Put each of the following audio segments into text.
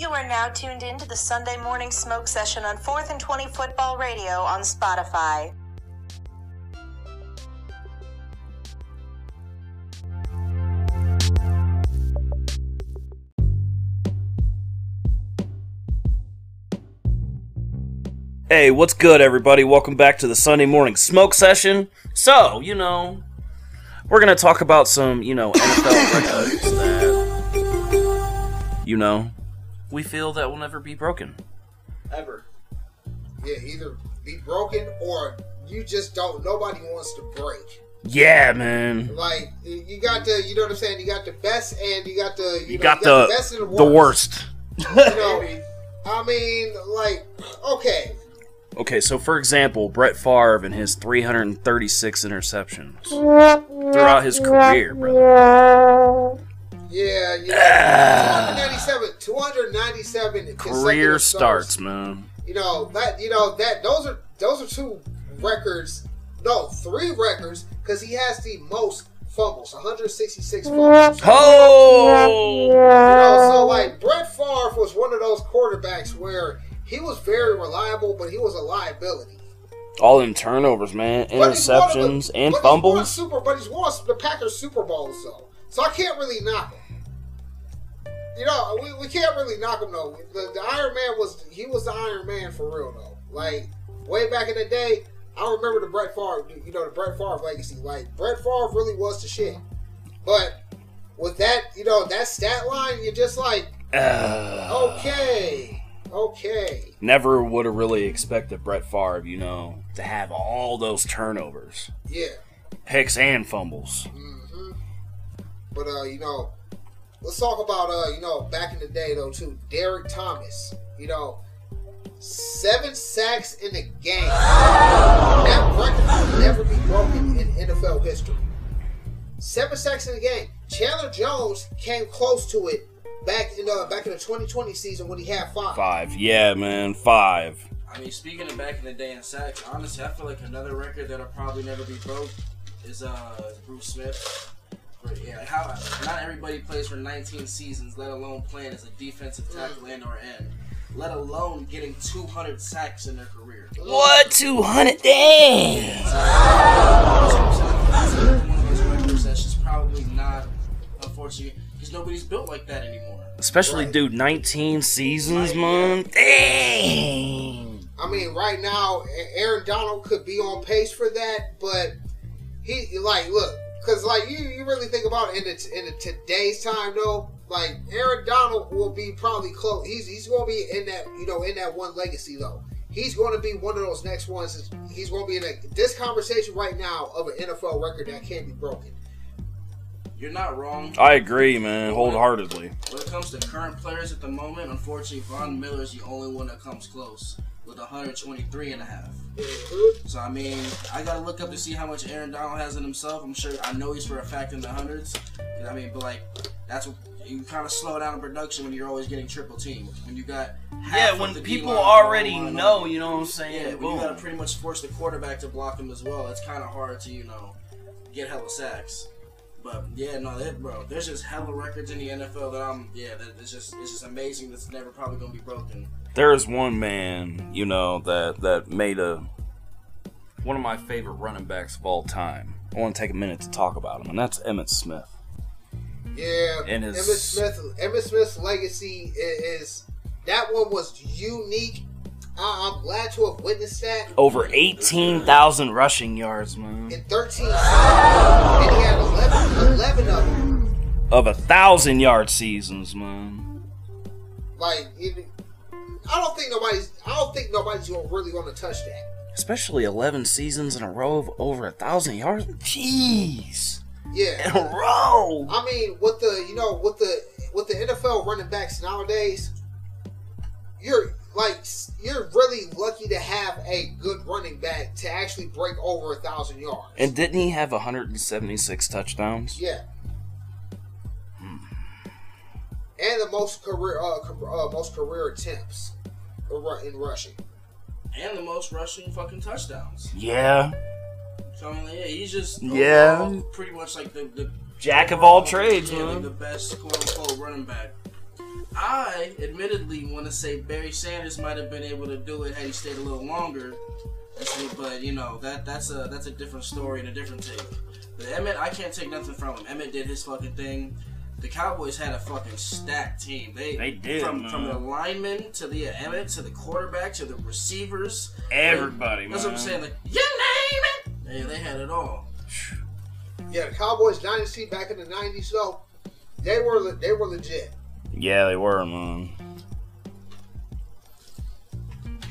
You are now tuned in to the Sunday morning smoke session on 4th and 20 Football Radio on Spotify. Hey, what's good, everybody? Welcome back to the Sunday morning smoke session. So, you know, we're gonna talk about some, you know, NFL records that, you know, we feel that will never be broken. ever. Yeah, either be broken or you just don't. Nobody wants to break. Yeah, man. Like you got the, you know what I'm saying. You got the best and you got the, you, You know, got you the best and the the worst. You know, I mean, like, okay, Okay, so for example, Brett Favre and his 336 interceptions throughout his career, brother. Yeah, you know, 297, 297 Career consecutive starts, man. You know that, you know that those are those are two records. No, three records because he has the most fumbles, 166 fumbles. Oh! You know, so like Brett Favre was one of those quarterbacks where he was very reliable, but he was a liability. All in turnovers, man. But he's won Interceptions the- and but he's won fumbles. Super, but he's won the Packers Super Bowls though, so I can't really knock him. You know, we, we can't really knock him though. The, the Iron Man was he was the Iron Man for real though. Like way back in the day, I remember the Brett Favre, you know, the Brett Favre legacy. Like Brett Favre really was the shit. But with that, you know, that stat line, you're just like, Uh, okay, okay. Never would have really expected Brett Favre, you know, to have all those turnovers, Yeah. picks and fumbles. But uh, you know, let's talk about uh, you know, back in the day though too. Derrick Thomas, you know, seven sacks in a game. That record will never be broken in NFL history. Seven sacks in a game. Chandler Jones came close to it back in uh, back in the 2020 season when he had five. Five. Yeah, man. Five. I mean, speaking of back in the day in sacks, honestly, I feel like another record that'll probably never be broke is uh Bruce Smith. But yeah, how not everybody plays for 19 seasons, let alone playing as a defensive mm. tackle and or end, let alone getting 200 sacks in their career. What? 200? Damn! That's one of those records that's just probably not, unfortunately, because nobody's built like that anymore. Especially, Right. dude, 19 seasons, man. Dang! I mean, right now, Aaron Donald could be on pace for that, but he like look because like you, you really think about it in the, in the today's time though. Like Aaron Donald will be probably close. He's he's going to be in that you know in that one legacy though. He's going to be one of those next ones. He's going to be in a, this conversation right now of an NFL record that can't be broken. You're not wrong. I agree, man, wholeheartedly. When it comes to current players at the moment, unfortunately, Von Miller is the only one that comes close with 123 and a half. Mm-hmm. So I mean, I gotta look up to see how much Aaron Donald has in himself. I'm sure I know he's for a fact in the hundreds. I mean, but like that's what you kind of slow down in production when you're always getting triple teamed. When you got half Yeah, of when the people D-line already going on. know, you know what I'm saying? Yeah, when Boom. you gotta pretty much force the quarterback to block him as well. It's kind of hard to you know get hella sacks. But yeah, no, that, bro, there's just hella records in the NFL that I'm yeah, that it's just it's just amazing. That's never probably gonna be broken. There is one man, you know, that that made a one of my favorite running backs of all time. I want to take a minute to talk about him, and that's Emmitt Smith. Yeah, And his- Emmitt Smith. Emmitt Smith's legacy i- is that one was unique. I, I'm glad to have witnessed that. Over 18,000 rushing yards, man. in 13 seasons, and he had 11, 11 of them. Of a thousand yard seasons, man. Like, I don't think nobody's. I don't think nobody's gonna, really going to touch that. Especially 11 seasons in a row of over a thousand yards. Jeez. Yeah. In a row. I mean, with the you know with the with the NFL running backs nowadays, you're like you're really lucky to have a good running back to actually break over a thousand yards. And didn't he have 176 touchdowns? Yeah. And the most career, uh, uh, most career attempts in rushing. and the most rushing fucking touchdowns. Yeah. So I mean, yeah, he's just Yeah. pretty much like the, the Jack of all trades, yeah, like the best quote unquote running back. I admittedly want to say Barry Sanders might have been able to do it had he stayed a little longer. But you know that that's a that's a different story and a different take. But Emmitt, I can't take nothing from him. Emmitt did his fucking thing. The Cowboys had a fucking stacked team. They They did, from man. from the linemen to the uh, Emmitt to the quarterback to the receivers. Everybody, That's man. what I'm saying. Like you name it. They, they had it all. Yeah, the Cowboys dynasty back in the '90s, though, they were le- they were legit. Yeah, they were, man.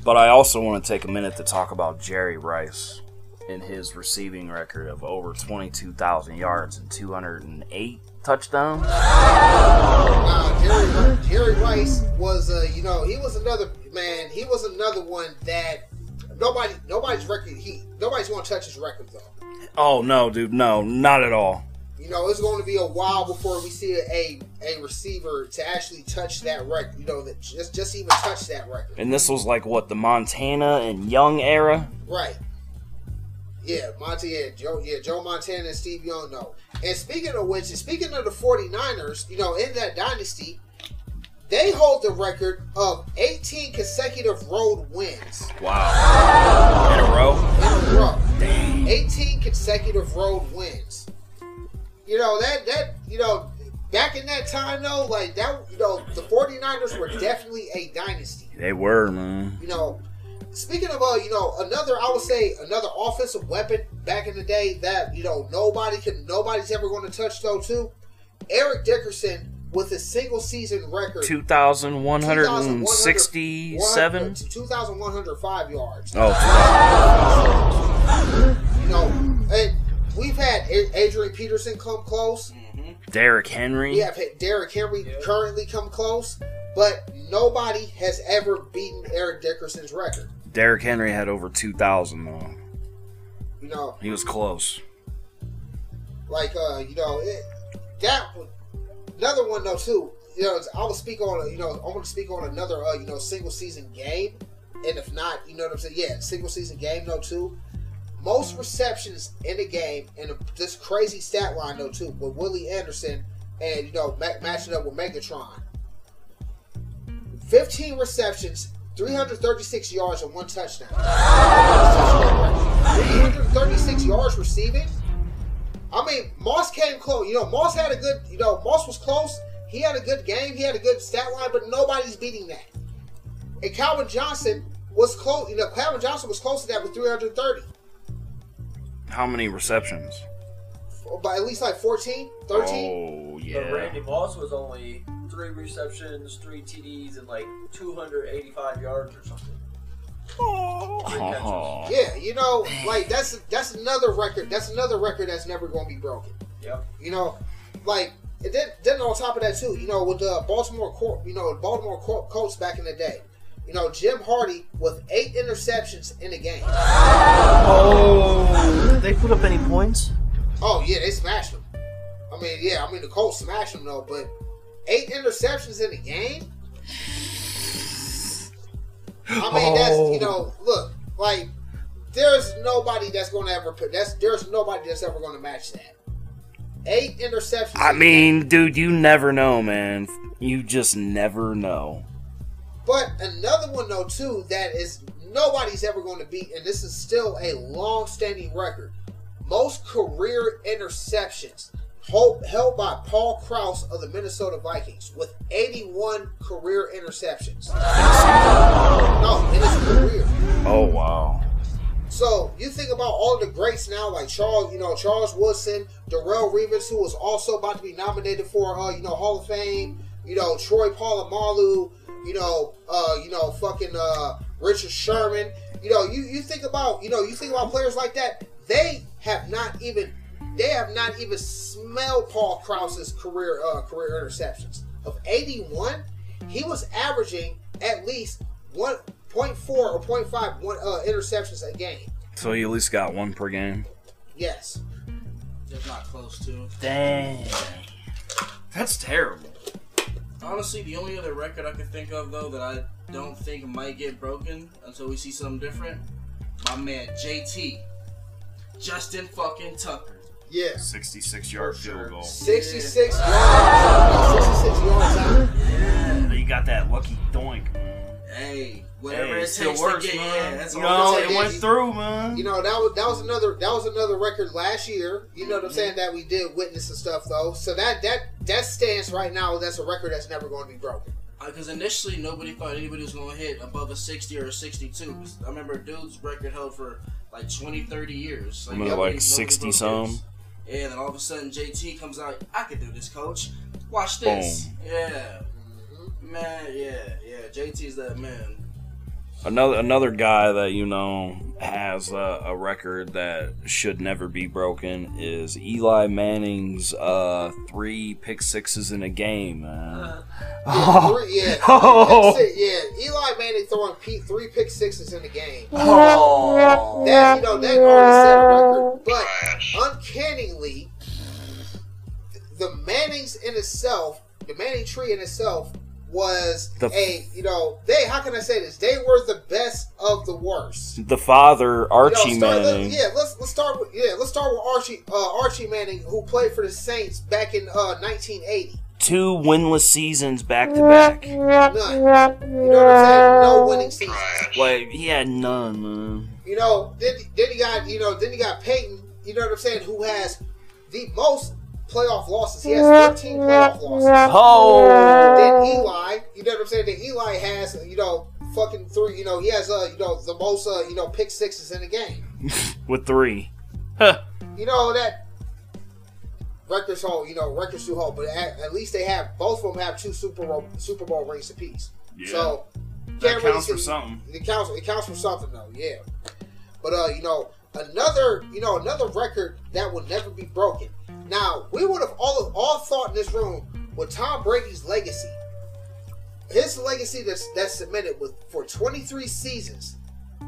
But I also want to take a minute to talk about Jerry Rice and his receiving record of over 22,000 yards and 208 touchdowns. Uh, Jerry, Jerry Rice was, uh, you know, he was another man. He was another one that nobody, nobody's record. He nobody's going to touch his record though. Oh, no, dude, no, not at all. You know, it's going to be a while before we see a a receiver to actually touch that record. You know, that just just even touch that record. And this was like, what, the Montana and Young era? Right. Yeah, Monty, yeah, Joe, yeah, Joe Montana and Steve Young, no. And speaking of which, and speaking of the 49ers, you know, in that dynasty, they hold the record of 18 consecutive road wins Wow. In a row? in a row. 18 consecutive road wins. You know, that, that, you know, back in that time, though, like, that, you know, the 49ers were definitely a dynasty. They were, man. you know, speaking of uh, you know, another I would say another offensive weapon back in the day that you know nobody can nobody's ever going to touch though too. Eric Dickerson with a single season record 2,167? 2,105 yards. Oh, You know, and we've had Adrian Peterson come close. Derrick Henry. We have had Derrick Henry currently come close, but nobody has ever beaten Eric Dickerson's record. Derrick Henry had over 2,000, though. You know, He was close. like uh, you know, it, that another one though too. You know, I will speak on you know I want to speak on another uh, you know single season game, and if not, you know what I'm saying? Yeah, single season game though too. Most receptions in the game, and this crazy stat line though too, with Willie Anderson and you know ma- matching up with Megatron. 15 receptions, 336 yards, and one touchdown. 336 yards receiving. I mean, Moss came close. You know, Moss had a good. You know, Moss was close. He had a good game. He had a good stat line, but nobody's beating that. And Calvin Johnson was close. You know, Calvin Johnson was close to that with 330, How many receptions? by at least like 14, 13. Oh, yeah. But. Randy Moss was only three receptions, three TDs, and like 285 yards or something. Oh. Yeah, you know, like that's that's another record. That's another record that's never going to be broken. Yep. You know, like and then, then on top of that too, you know, with the Baltimore Col- you know, Baltimore Col- Colts back in the day, you know, Jim Hardy with eight interceptions in a game. Oh, they put up any points? Oh yeah, they smashed him. I mean, yeah, I mean the Colts smashed him though, but eight interceptions in a game. I mean, that's you oh. know, look, like there's nobody that's going to ever put that's there's nobody that's ever going to match that. Eight interceptions. I in mean, dude, you never know, man. You just never know. But another one though too that is nobody's ever going to beat, and this is still a long-standing record. Most career interceptions held by Paul Krause of the Minnesota Vikings with 81 career interceptions. No, in his career. Oh, wow. So you think about all the greats now, like Charles, you know, Charles Woodson, Darrelle Revis, who was also about to be nominated for, uh, you know, Hall of Fame. You know, Troy Polamalu. You know, uh, you know, fucking uh, Richard Sherman. You know, you you think about, you know, you think about players like that. They have not even, they have not even smelled Paul Krause's career uh, career interceptions of 81. He was averaging at least 1.4 or 0.5 one, uh, interceptions a game. So he at least got one per game? Yes. If not close to. Dang. That's terrible. Honestly, the only other record I can think of though that I don't think might get broken until we see something different, my man JT, Justin fucking Tucker. Yeah. 66 yard field goal. 66 yards. 66 yards out. Yeah. You got that lucky doink, man. Hey, whatever Hey, it it still takes works, to get, man. yeah, that's you all know, it it takes. went through, man. You know that was that was another that was another record last year. You know what I'm saying mm-hmm. that we did witness and stuff though. So that that that stands right now. That's a record that's never going to be broken. Uh, because initially nobody thought anybody was going to hit above a 60 or a 62. I remember dude's record held for like 20, 30 years. I mean, like 60 broke some. Yeah, and then all of a sudden JT comes out, I can do this, coach. Watch this. Yeah. Man, yeah, yeah. JT's that man. Another another guy that you know has a, a record that should never be broken is Eli Manning's uh, three pick sixes in a game, man. Yeah, three, yeah, Oh. three pick six- yeah. Eli Manning throwing P, three pick sixes in a game. Oh. That you know that already set a record. But uncannily, the Mannings in itself, the Manning tree in itself, was The- a you know they. How can I say this? They were the best of the worst. The father, Archie You know, start- let- Manning. yeah, let's let's start with yeah, let's start with Archie uh, Archie Manning, who played for the Saints back in uh, 1980. Two winless seasons back to back. None. You know what I'm saying? No winning season. Like he had none, man. You know, then then you got you know then he got Peyton. You know what I'm saying? Who has the most playoff losses? He has 13 playoff losses. Oh. Then Eli, you know what I'm saying? Then Eli has you know fucking three. You know he has uh you know the most uh you know pick sixes in the game. With three. Huh. You know that records hold. You know records do hold, but at, at least they have both of them have two Super Bowl Super Bowl rings apiece. Yeah. So That can't really counts for something. It counts. It counts for something though. Yeah. But uh, you know, another you know another record that will never be broken. Now we would have all all thought in this room with Tom Brady's legacy, his legacy that's that's cemented with for 23 seasons.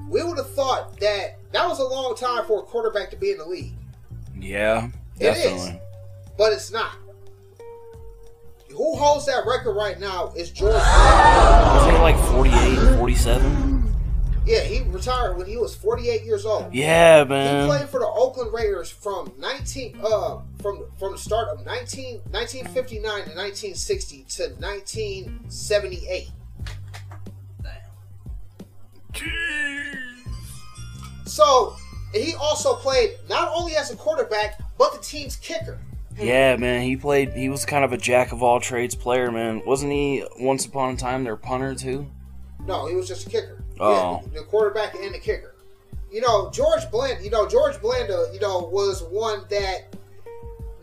We would have thought that that was a long time for a quarterback to be in the league, Yeah, It is. but it's not. Who holds that record right now is George. Wasn't he like 48, 47? Yeah, he retired when he was 48 years old. Yeah, man. He played for the Oakland Raiders from 19 uh from from the start of 19 1959 to 1960 to 1978. So he also played not only as a quarterback but the team's kicker. Yeah, man. He played. He was kind of a jack of all trades player, man. Wasn't he? Once upon a time, their punter too. No, he was just a kicker. Oh. Yeah, the quarterback and the kicker. You know, George Blanda, you know, George Blanda, you know, was one that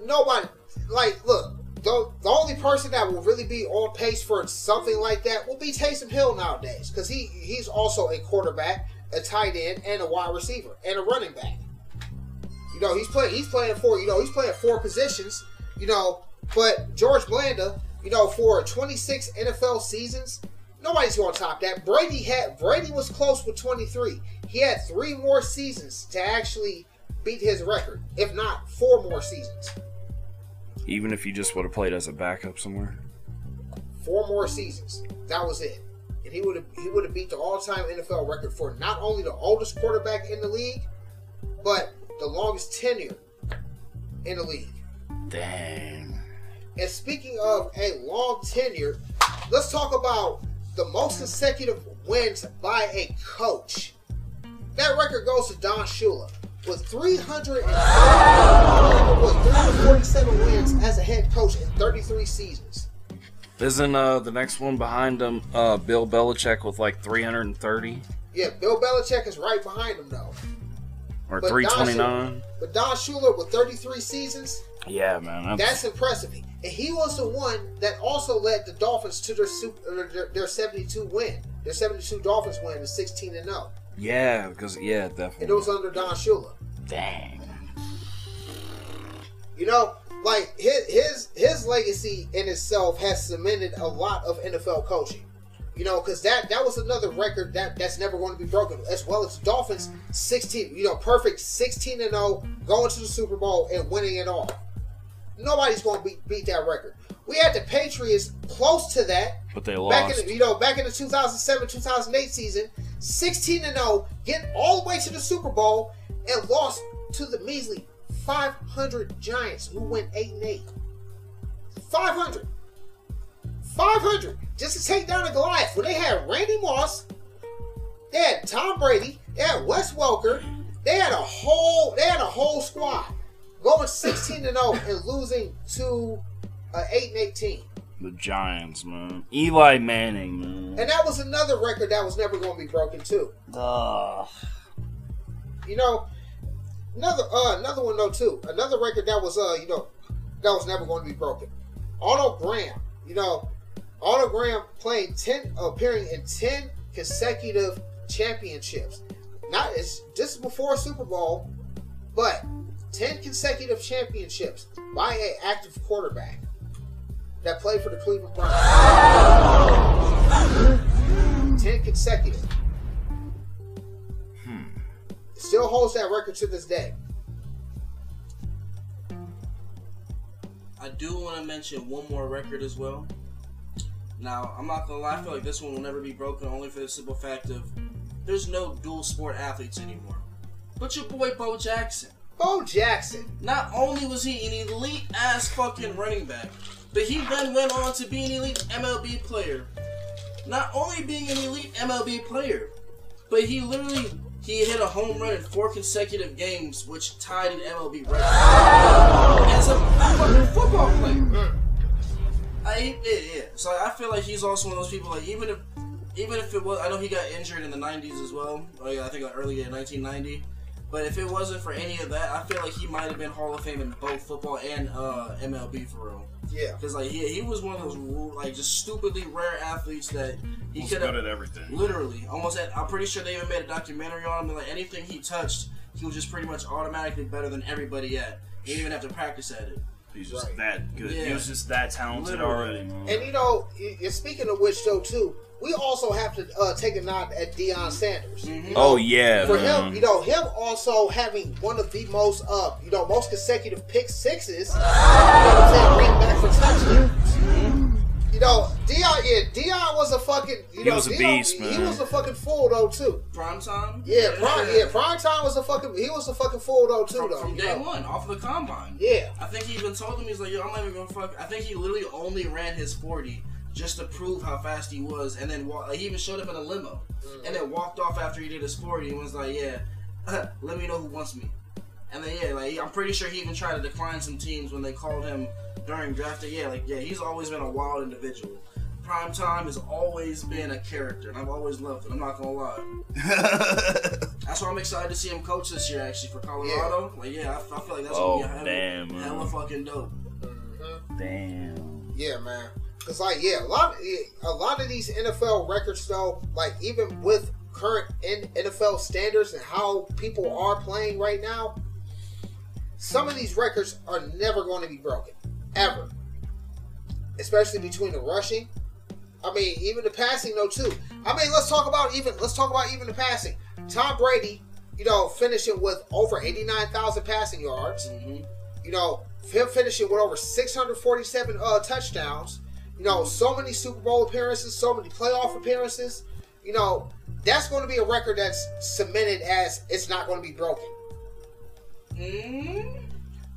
nobody like look, the, the only person that will really be on pace for something like that will be Taysom Hill nowadays. Because he he's also a quarterback, a tight end, and a wide receiver, and a running back. You know, he's playing he's playing for, you know, he's playing four positions, you know, but George Blanda, you know, for 26 NFL seasons, Nobody's going to top that. Brady had Brady was close with 23. He had three more seasons to actually beat his record, if not four more seasons. Even if he just would have played as a backup somewhere. Four more seasons. That was it. And he would have he would have beat the all-time NFL record for not only the oldest quarterback in the league, but the longest tenure in the league. Dang. And speaking of a long tenure, let's talk about the most consecutive wins by a coach. That record goes to Don Shula with 347 wins as a head coach in 33 seasons. Isn't uh the next one behind him uh Bill Belichick with like 330 Yeah, Bill Belichick is right behind him though. or But Don 329? But Don Shula with 33 seasons, Yeah, man. that's impressive. And he was the one that also led the Dolphins to their super, their, their 72 win. Their 72 Dolphins win is 16 and 0. yeah, because yeah, And definitely. it was under Don Shula. Dang. You know, like his his his legacy in itself has cemented a lot of NFL coaching. You know, because that that was another record that that's never going to be broken. As well as the Dolphins, sixteen, you know, perfect sixteen and zero, going to the Super Bowl and winning it all. Nobody's going to beat beat that record. We had the Patriots close to that But they back lost. in the, you know back in the 2007 2008 season 16 and 0 get all the way to the super bowl and lost to the measly 500 giants who went 8 and 8 500 500 just to take down the Goliath. When they had Randy Moss, they had Tom Brady, they had Wes Welker, they had a whole they had a whole squad going 16 to 0 and losing to uh, 8 and 18. The Giants, man. Eli Manning, man. And that was another record that was never going to be broken too. Ugh. You know, another uh another one though too. Another record that was uh you know that was never going to be broken. Arnold Graham, you know, Arnold Graham playing ten appearing in ten consecutive championships. Not as just before Super Bowl, but ten consecutive championships by an active quarterback that played for the Cleveland Browns. ten consecutive. Hmm. Still holds that record to this day. I do want to mention one more record as well. Now, I'm not gonna lie, I feel like this one will never be broken only for the simple fact of there's no dual sport athletes anymore. But your boy Bo Jackson. Bo Jackson. Not only was he an elite ass fucking running back, but he then went on to be an elite MLB player. Not only being an elite MLB player, but he literally he hit a home run in four consecutive games, which tied an MLB record as a fucking football player. I yeah, yeah. So I feel like he's also one of those people. Like even if even if it was, I know he got injured in the '90s as well. Oh yeah, I think like early in 1990. But if it wasn't for any of that, I feel like he might have been Hall of Fame in both football and uh, MLB for real. Yeah. Because like he, he was one of those like just stupidly rare athletes that he could have at everything. literally almost. At, I'm pretty sure they even made a documentary on him. And like anything he touched, he was just pretty much automatically better than everybody at. He didn't even have to practice at it. He's just Right. that good. Yeah. He was just that talented Literally. already, man. And you know, y- y- speaking of which, though, too, we also have to uh, take a nod at Deion Sanders. You know, oh yeah, For man. him, you know, him also having one of the most, uh, you know, most consecutive pick sixes. You know what I'm saying? Bring back for touchdowns. You know, Deion, yeah, Deion was a fucking, you He know, was a Deion- beast, He was a fucking fool though too. Prime time. Yeah, prime, yeah, prime time was a fucking, he was a fucking fool though too From, though. from you day know? one, off of the combine. Yeah, I think he even told him he's like, yo, I'm not even gonna fuck. I think he literally only ran his 40 just to prove how fast he was, and then wa- like, he even showed up in a limo, and then walked off after he did his 40 and was like, yeah, let me know who wants me. And then yeah, like I'm pretty sure he even tried to decline some teams when they called him during draft day. Yeah, like yeah, he's always been a wild individual. Prime time has always been a character, and I've always loved it. I'm not gonna lie. That's why I'm excited to see him coach this year, actually, for Colorado. Like, yeah, I, I feel like that's Oh, gonna be a hella, damn, man. hella fucking dope. Mm-hmm. Damn. yeah, man. Cause like, yeah, a lot, yeah, a lot of these NFL records though, like even with current NFL standards and how people are playing right now, some of these records are never going to be broken, ever. Especially between the rushing. I mean, even the passing though too. I mean, let's talk about even let's talk about even the passing. Tom Brady, you know, finishing with over eighty nine thousand passing yards. hmm You know, him finishing with over six hundred forty seven uh, touchdowns. You know, so many Super Bowl appearances, so many playoff appearances. You know, that's going to be a record that's cemented as it's not going to be broken. mm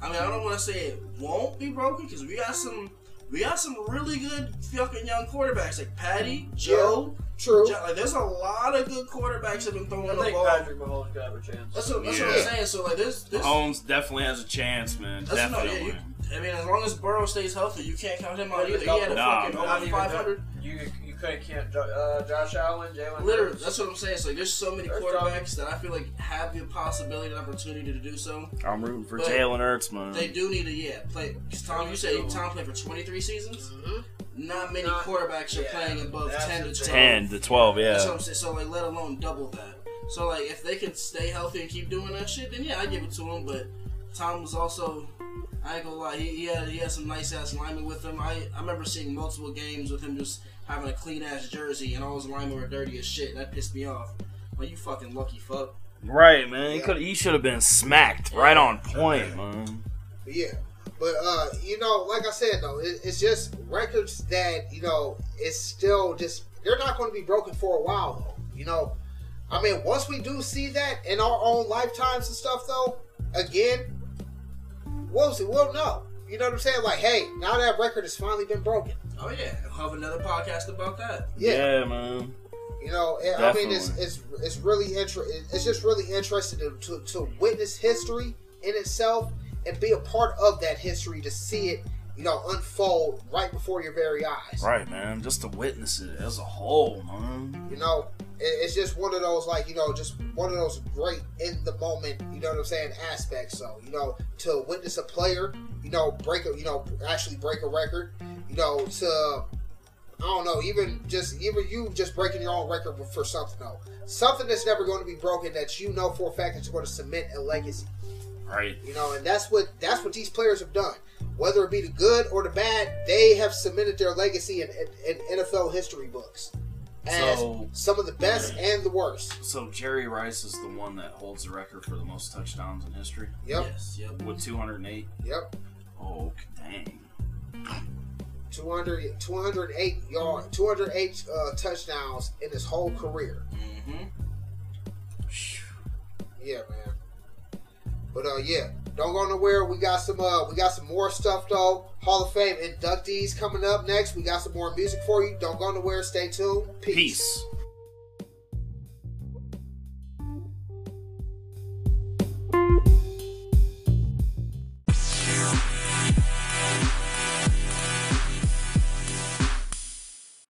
I mean, I don't want to say it won't be broken because we got some, we got some really good fucking young quarterbacks like Patty, Joe. True. Jo- like, there's a lot of good quarterbacks that have been throwing I the think ball. Patrick Mahomes could have a chance. That's what, that's what I'm saying. So like, this, this. Holmes definitely has a chance, man. That's no, Definitely. yeah, you, I mean, as long as Burrow stays healthy, you can't count him out either. He had a nah, fucking over 500. You you couldn't count uh, Josh Allen, Jalen. Literally, Hurts. that's what I'm saying. So like, there's so many First quarterbacks that I feel like have the possibility and opportunity to do so. I'm rooting for But Jalen Hurts, man. They do need to, yeah, play. Cause Tom, you said Tom played for 23 seasons. Mhm. Not many Not- quarterbacks are yeah, playing above 10 to 12. Ten to twelve, That's what yeah. I'm saying. So like, let alone double that. So like, if they can stay healthy and keep doing that shit, then yeah, I give it to him. But Tom was also, I ain't gonna lie, he, he had he had some nice ass linemen with him. I I remember seeing multiple games with him just having a clean ass jersey and all his linemen were dirty as shit. And that pissed me off. Like you fucking lucky fuck. Right, man. He could he should have been smacked right on point, man. Yeah. But uh, you know, like I said though, it, it's just records that you know it's still just they're not going to be broken for a while though. You know, I mean, once we do see that in our own lifetimes and stuff though, again, we'll see. We'll know. you know what I'm saying? Like, hey, now that record has finally been broken. Oh yeah, we'll have another podcast about that. Yeah, Yeah, man. you know, and I mean, it's it's it's really inter- It's just really interesting to, to to witness history in itself and be a part of that history to see it, you know, unfold right before your very eyes. Right, man. Just to witness it as a whole, man. You know, it, it's just one of those like you know, just one of those great in the moment. You know what I'm saying? Aspects. So you know, to witness a player, you know, break a, you know, actually break a record. You know, to I don't know, even just even you just breaking your own record for something though, something that's never going to be broken that you know for a fact is going to cement a legacy. Right. You know, and that's what that's what these players have done. Whether it be the good or the bad, they have cemented their legacy in, in, in NFL history books as So- some of the best and the worst. So Jerry Rice is the one that holds the record for the most touchdowns in history Yep, Yes, yep. with 208. yep. Oh, dang. 200, 208 yard, 208 uh, touchdowns in his whole career. Mm-hmm. Yeah, man. But uh, yeah, don't go nowhere. We got some uh, we got some more stuff though. Hall of Fame inductees coming up next. We got some more music for you. Don't go nowhere. Stay tuned. Peace. Peace.